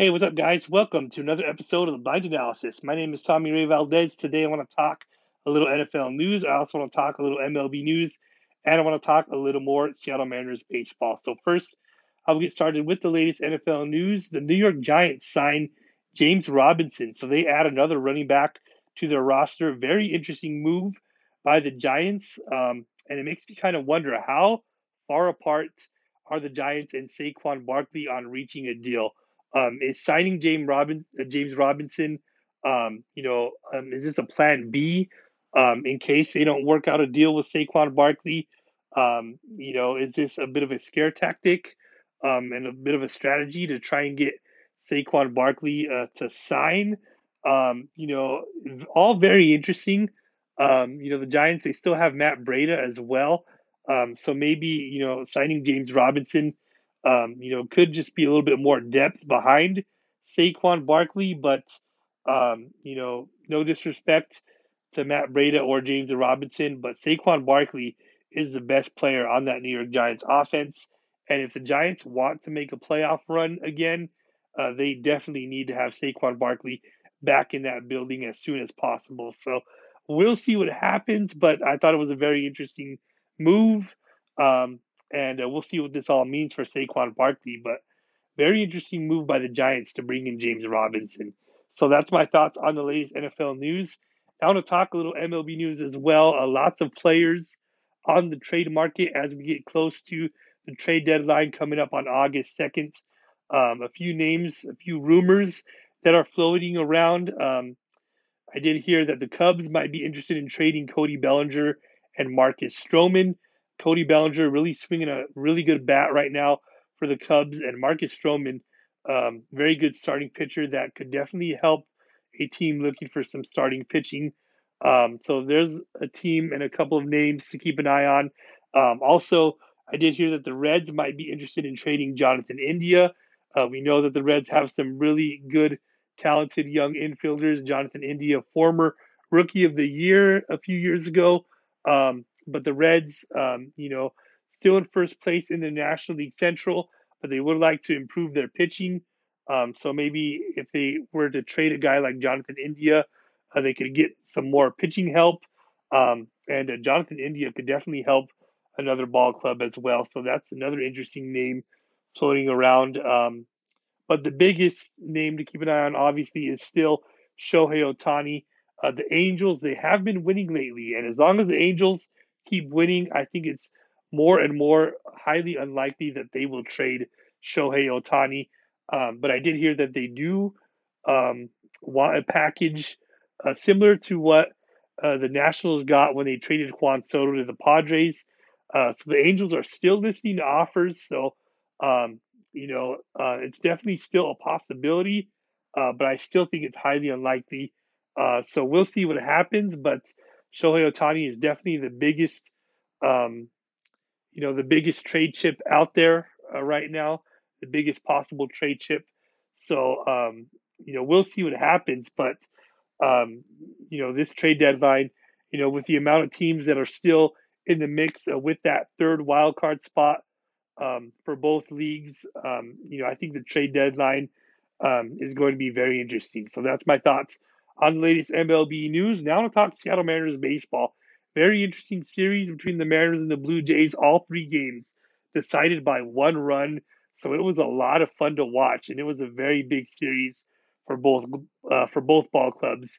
Hey, what's up, guys? Welcome to another episode of the Blind Analysis. My name is Tommy Ray Valdez. Today, I want to talk a little NFL news. I also want to talk a little MLB news, and I want to talk a little more Seattle Mariners baseball. So, first, I'll get started with the latest NFL news. The New York Giants signed James Robinson, so they add another running back to their roster. Very interesting move by the Giants, um, and it makes me kind of wonder how far apart are the Giants and Saquon Barkley on reaching a deal. Um, is signing James Robin uh, James Robinson, um, you know, um, is this a plan B um, in case they don't work out a deal with Saquon Barkley? Um, you know, is this a bit of a scare tactic um, and a bit of a strategy to try and get Saquon Barkley uh, to sign? you know, all very interesting. you know, the Giants they still have Matt Breida as well, so maybe you know signing James Robinson um, you know, could just be a little bit more depth behind Saquon Barkley, but um, you know, no disrespect to Matt Breida or James Robinson, but Saquon Barkley is the best player on that New York Giants offense. And if the Giants want to make a playoff run again, uh, they definitely need to have Saquon Barkley back in that building as soon as possible. So we'll see what happens, but I thought it was a very interesting move. Um, and uh, we'll see what this all means for Saquon Barkley. But very interesting move by the Giants to bring in James Robinson. So that's my thoughts on the latest NFL news. I want to talk a little MLB news as well. Uh, lots of players on the trade market as we get close to the trade deadline coming up on August 2nd. Um, a few names, a few rumors that are floating around. Um, I did hear that the Cubs might be interested in trading Cody Bellinger and Marcus Stroman. Cody Bellinger really swinging a really good bat right now for the Cubs, and Marcus Stroman, um, very good starting pitcher that could definitely help a team looking for some starting pitching. Um, so there's a team and a couple of names to keep an eye on. Um, also, I did hear that the Reds might be interested in trading Jonathan India. Uh, we know that the Reds have some really good, talented young infielders. Jonathan India, former Rookie of the Year a few years ago. Um, but the Reds, um, you know, still in first place in the National League Central, but they would like to improve their pitching. Um, so maybe if they were to trade a guy like Jonathan India, uh, they could get some more pitching help. Um, and uh, Jonathan India could definitely help another ball club as well. So that's another interesting name floating around. Um, but the biggest name to keep an eye on, obviously, is still Shohei Ohtani. Uh, the Angels, they have been winning lately. And as long as the Angels keep winning, I think it's more and more highly unlikely that they will trade Shohei Ohtani. Um, but I did hear that they do um, want a package uh, similar to what uh, the Nationals got when they traded Juan Soto to the Padres. Uh, so the Angels are still listening to offers. So, um, you know, uh, it's definitely still a possibility, uh, but I still think it's highly unlikely. Uh, so we'll see what happens. But Shohei Ohtani is definitely the biggest, um, you know, the biggest trade chip out there uh, right now, the biggest possible trade chip. So, um, you know, we'll see what happens. But, um, you know, this trade deadline, you know, with the amount of teams that are still in the mix uh, with that third wild card spot um, for both leagues, um, you know, I think the trade deadline um, is going to be very interesting. So that's my thoughts on the latest MLB news. Now to talk Seattle Mariners baseball. Very interesting series between the Mariners and the Blue Jays. All three games decided by one run. So it was a lot of fun to watch, and it was a very big series for both uh, for both ball clubs.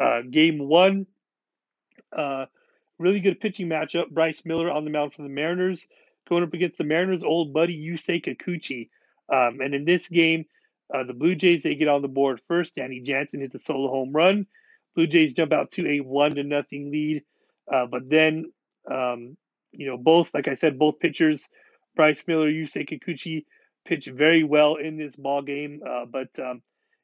Uh, game one, uh, really good pitching matchup. Bryce Miller on the mound for the Mariners, going up against the Mariners' old buddy Yusei Kikuchi. Um, and in this game, uh, the Blue Jays they get on the board first. Danny Jansen hits a solo home run. Blue Jays jump out to a one to nothing lead, uh, but then um, you know both like I said both pitchers, Bryce Miller, Yusei Kikuchi, pitch very well in this ball game. Uh, but um,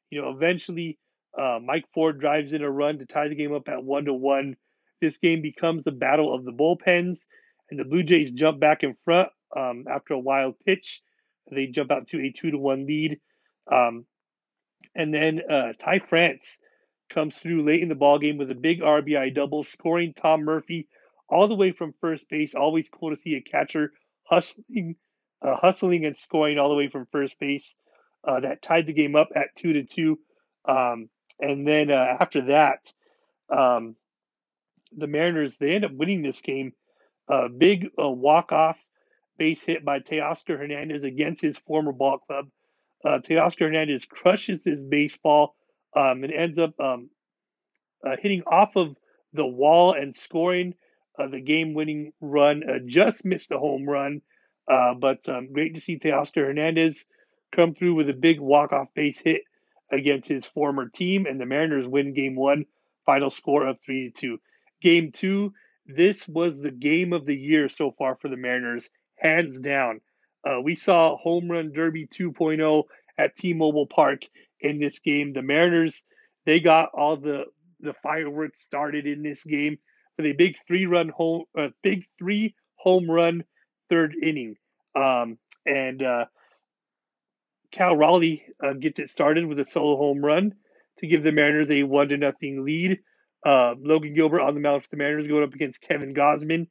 you know eventually uh, Mike Ford drives in a run to tie the game up at one to one. This game becomes the battle of the bullpens, and the Blue Jays jump back in front um, after a wild pitch. They jump out to a two to one lead. Um, and then uh, Ty France comes through late in the ball game with a big RBI double, scoring Tom Murphy all the way from first base. Always cool to see a catcher hustling, uh, hustling and scoring all the way from first base. uh, that tied the game up at two to two. Um, and then uh, after that, um, the Mariners they end up winning this game. A big uh, walk off base hit by Teoscar Hernandez against his former ball club. Uh, Teoscar Hernandez crushes this baseball um, and ends up um, uh, hitting off of the wall and scoring uh, the game winning run. Uh, just missed a home run, uh, but um, great to see Teoscar Hernandez come through with a big walk off base hit against his former team, and the Mariners win game one, final score of 3 to 2. Game two, this was the game of the year so far for the Mariners, hands down. Uh, we saw Home Run Derby 2.0 at T-Mobile Park in this game. The Mariners, they got all the the fireworks started in this game with a big three-run home, uh, big three home run third inning, um, and uh, Cal Raleigh uh, gets it started with a solo home run to give the Mariners a one to nothing lead. Uh, Logan Gilbert on the mound for the Mariners going up against Kevin Gausman.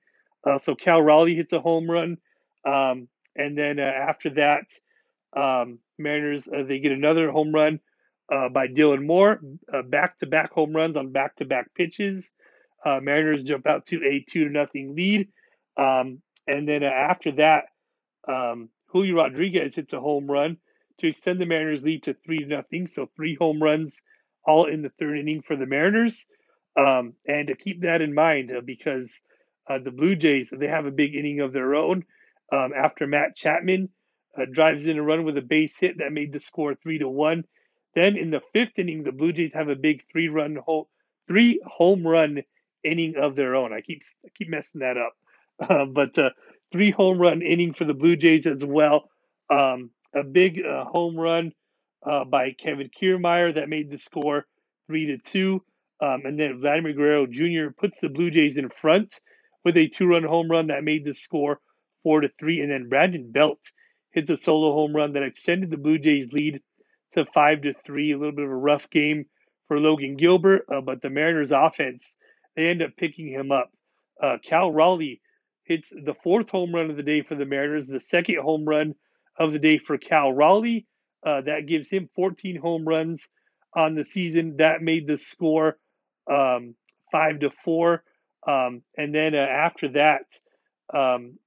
Uh, so Cal Raleigh hits a home run, um, and then uh, after that, um, Mariners uh, they get another home run uh, by Dylan Moore, back to back home runs on back to back pitches. Mariners jump out to a two to nothing lead, um, and then after that, um, Julio Rodriguez hits a home run to extend the Mariners' lead to three to nothing. So three home runs, all in the third inning for the Mariners. Um, and to keep that in mind, uh, because uh, the Blue Jays they have a big inning of their own um, after Matt Chapman uh, drives in a run with a base hit that made the score three to one. Then in the fifth inning, the Blue Jays have a big three run home, three home run inning of their own. I keep I keep messing that up, uh, but uh, three home run inning for the Blue Jays as well. Um, a big uh, home run uh, by Kevin Kiermaier that made the score three to two. Um, and then Vladimir Guerrero Jr. puts the Blue Jays in front with a two-run home run that made the score four to three. And then Brandon Belt hits a solo home run that extended the Blue Jays lead to five to three. A little bit of a rough game for Logan Gilbert, uh, but the Mariners' offense they end up picking him up. Uh, Cal Raleigh hits the fourth home run of the day for the Mariners, the second home run of the day for Cal Raleigh. Uh, that gives him 14 home runs on the season. That made the score um, five to four. Um, and then uh, after that, um,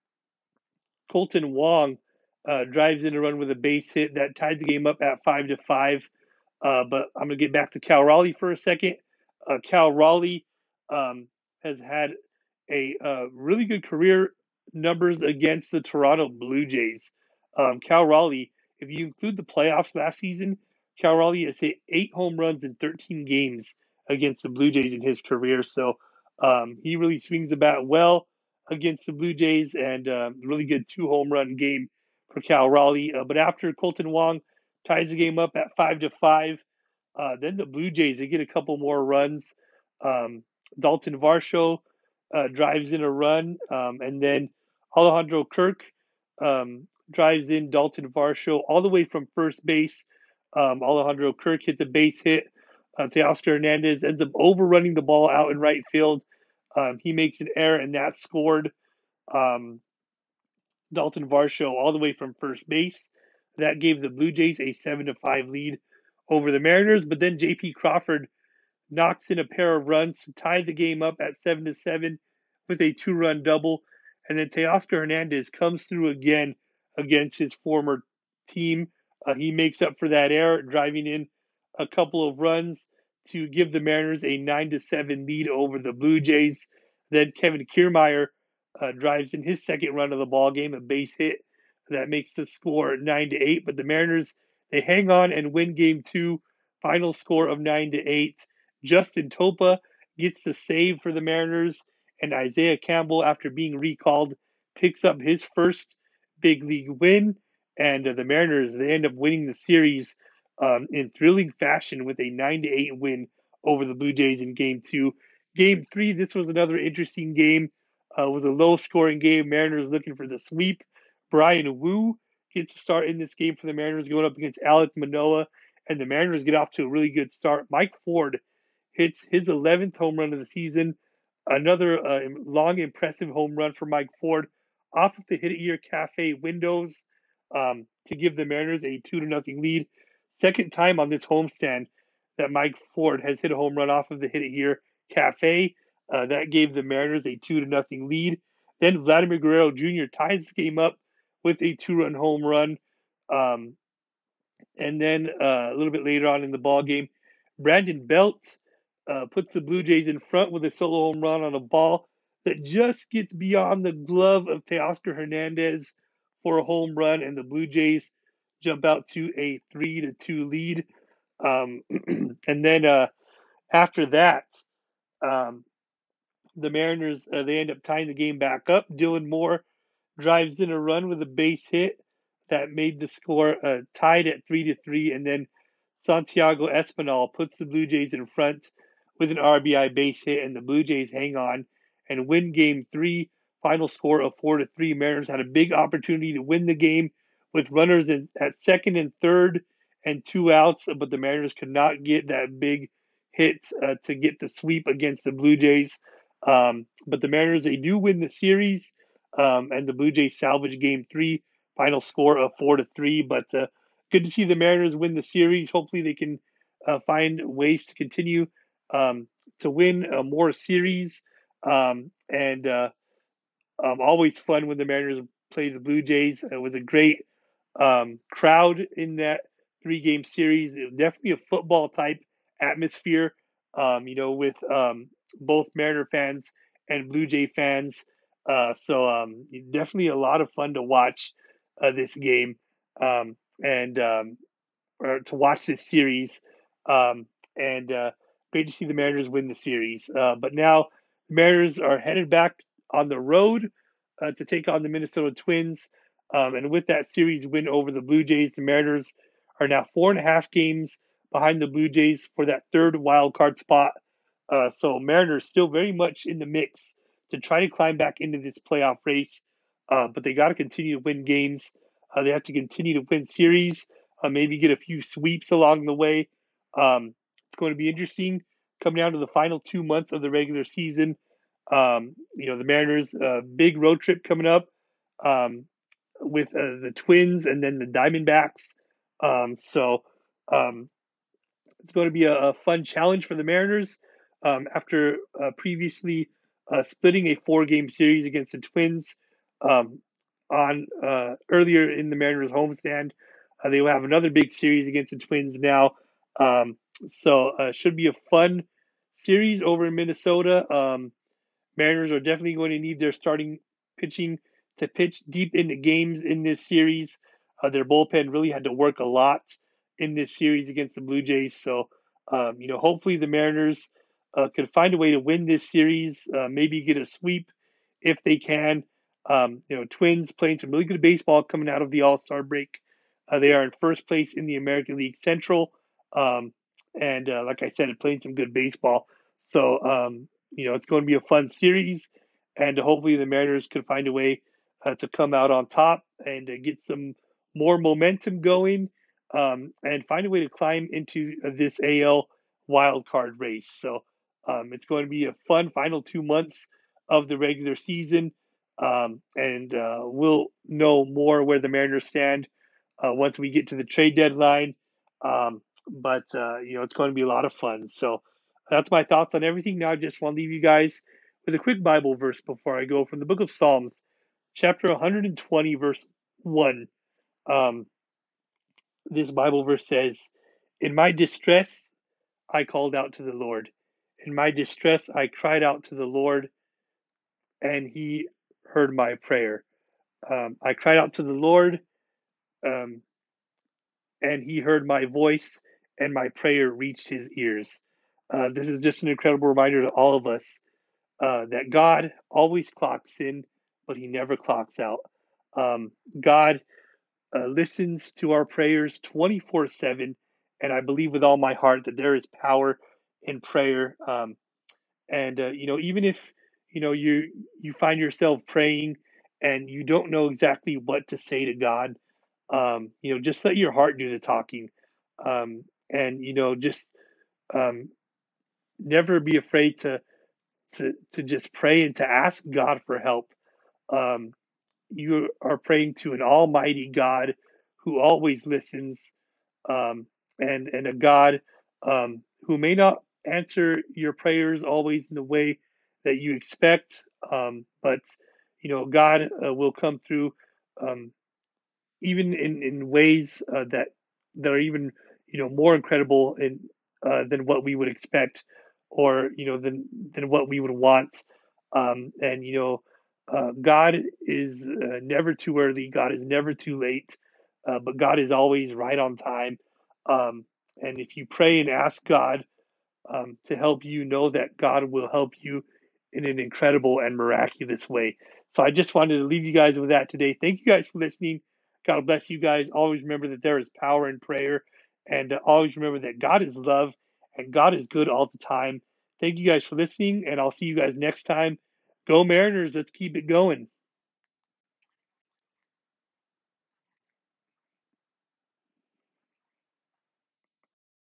Kolten Wong uh, drives in a run with a base hit that tied the game up at five to five. Uh, but I'm gonna get back to Cal Raleigh for a second. Uh, Cal Raleigh um, has had a uh, really good career numbers against the Toronto Blue Jays. Um, Cal Raleigh, if you include the playoffs last season, Cal Raleigh has hit eight home runs in 13 games against the Blue Jays in his career. So um, he really swings the bat well against the Blue Jays and uh, really good two home run game for Cal Raleigh. Uh, but after Kolten Wong ties the game up at five to five, uh, then the Blue Jays they get a couple more runs. Um, Dalton Varsho uh, drives in a run, um, and then Alejandro Kirk um, drives in Dalton Varsho all the way from first base. Um, Alejandro Kirk hits a base hit. Uh, Teoscar Hernandez ends up overrunning the ball out in right field. Um, he makes an error, and that scored um, Dalton Varsho all the way from first base. That gave the Blue Jays a seven to five lead over the Mariners. But then J.P. Crawford knocks in a pair of runs to tie the game up at seven to seven with a two-run double, and then Teoscar Hernandez comes through again against his former team. Uh, he makes up for that error, driving in a couple of runs to give the Mariners a nine to seven lead over the Blue Jays. Then Kevin Kiermaier uh, drives in his second run of the ball game, a base hit that makes the score nine to eight. But the Mariners they hang on and win game two, final score of nine to eight. Justin Topa gets the save for the Mariners, and Isaiah Campbell, after being recalled, picks up his first big league win, and uh, the Mariners they end up winning the series um, in thrilling fashion with a nine to eight win over the Blue Jays in Game Two. Game Three, this was another interesting game. Uh, was a low scoring game. Mariners looking for the sweep. Bryan Woo gets to start in this game for the Mariners, going up against Alek Manoah, and the Mariners get off to a really good start. Mike Ford hits his 11th home run of the season. Another uh, long, impressive home run for Mike Ford off of the Hit It Here Cafe windows. um, to give the Mariners a two to nothing lead. Second time on this homestand that Mike Ford has hit a home run off of the hit it here cafe. Uh, that gave the Mariners a two to nothing lead. Then Vladimir Guerrero Jr. ties the game up with a two run home run. Um, and then uh, a little bit later on in the ball game, Brandon Belt uh, puts the Blue Jays in front with a solo home run on a ball that just gets beyond the glove of Teoscar Hernandez for a home run, and the Blue Jays jump out to a three to two lead. Um, and then uh, after that, um, the Mariners uh, they end up tying the game back up. Dylan Moore drives in a run with a base hit that made the score uh, tied at three to three, and then Santiago Espinal puts the Blue Jays in front with an RBI base hit, and the Blue Jays hang on and win Game Three. Final score of four to three. Mariners had a big opportunity to win the game with runners in, at second and third and two outs, but the Mariners could not get that big hit uh, to get the sweep against the Blue Jays. Um, but the Mariners they do win the series, um, and the Blue Jays salvage Game Three. Final score of four to three. But uh, good to see the Mariners win the series. Hopefully they can uh, find ways to continue um, to win uh, more series. Um, and uh, um, always fun when the Mariners play the Blue Jays. It was a great um, crowd in that three game series. Definitely a football type atmosphere, um, you know, with um, both Mariner fans and Blue Jay fans. Uh, so um, definitely a lot of fun to watch uh, this game um, and um, or to watch this series. Um, and uh, great to see the Mariners win the series. Uh, but now the Mariners are headed back on the road uh, to take on the Minnesota Twins. Um, and with that series win over the Blue Jays, the Mariners are now four and a half games behind the Blue Jays for that third wild card spot. Uh, so Mariners still very much in the mix to try to climb back into this playoff race. Uh, but they got to continue to win games. Uh, they have to continue to win series, uh, maybe get a few sweeps along the way. Um, it's going to be interesting coming down to the final two months of the regular season. Um, you know, the Mariners' uh, big road trip coming up um, with uh, the Twins and then the Diamondbacks. Um, so um, it's going to be a, a, fun challenge for the Mariners um, after uh, previously uh, splitting a four-game series against the Twins um, on uh, earlier in the Mariners homestand. Uh, they will have another big series against the Twins now. Um, so uh, should be a fun series over in Minnesota. Um, Mariners are definitely going to need their starting pitching to pitch deep into games in this series. Uh, their bullpen really had to work a lot in this series against the Blue Jays. So, um, you know, hopefully the Mariners uh, could find a way to win this series, uh, maybe get a sweep if they can. Um, you know, Twins playing some really good baseball coming out of the All Star break. Uh, they are in first place in the American League Central, um, and uh, like I said, playing some good baseball. So um, you know, it's going to be a fun series, and hopefully the Mariners can find a way uh, to come out on top and get some more momentum going, um, and find a way to climb into this AL wild card race. So um, it's going to be a fun final two months of the regular season. Um, and uh, we'll know more where the Mariners stand uh, once we get to the trade deadline. Um, but uh, you know, it's going to be a lot of fun. So that's my thoughts on everything. Now, I just want to leave you guys with a quick Bible verse before I go from the Book of Psalms, chapter 120, verse one. Um, this Bible verse says, "In my distress, I called out to the Lord. In my distress, I cried out to the Lord." and he heard my prayer. Um, I cried out to the Lord, um, and He heard my voice, and my prayer reached His ears. Uh, this is just an incredible reminder to all of us uh, that God always clocks in, but He never clocks out. Um, God uh, listens to our prayers 24 7, and I believe with all my heart that there is power in prayer. Um, and, uh, you know, even if you know you you find yourself praying and you don't know exactly what to say to God, um, you know, just let your heart do the talking, um, and you know, just um, never be afraid to to to just pray and to ask God for help. Um, you are praying to an almighty God who always listens, um, and and a God um, who may not answer your prayers always in the way that you expect, um, but you know God uh, will come through um, even in in ways uh, that that are even you know more incredible in, uh, than what we would expect, or you know than than what we would want. Um, and you know, uh, God is uh, never too early. God is never too late. Uh, but God is always right on time. Um, and if you pray and ask God um, to help you, know that God will help you in an incredible and miraculous way. So I just wanted to leave you guys with that today. Thank you guys for listening. God bless you guys. Always remember that there is power in prayer, and uh, always remember that God is love and God is good all the time. Thank you guys for listening, and I'll see you guys next time. Go Mariners. Let's keep it going.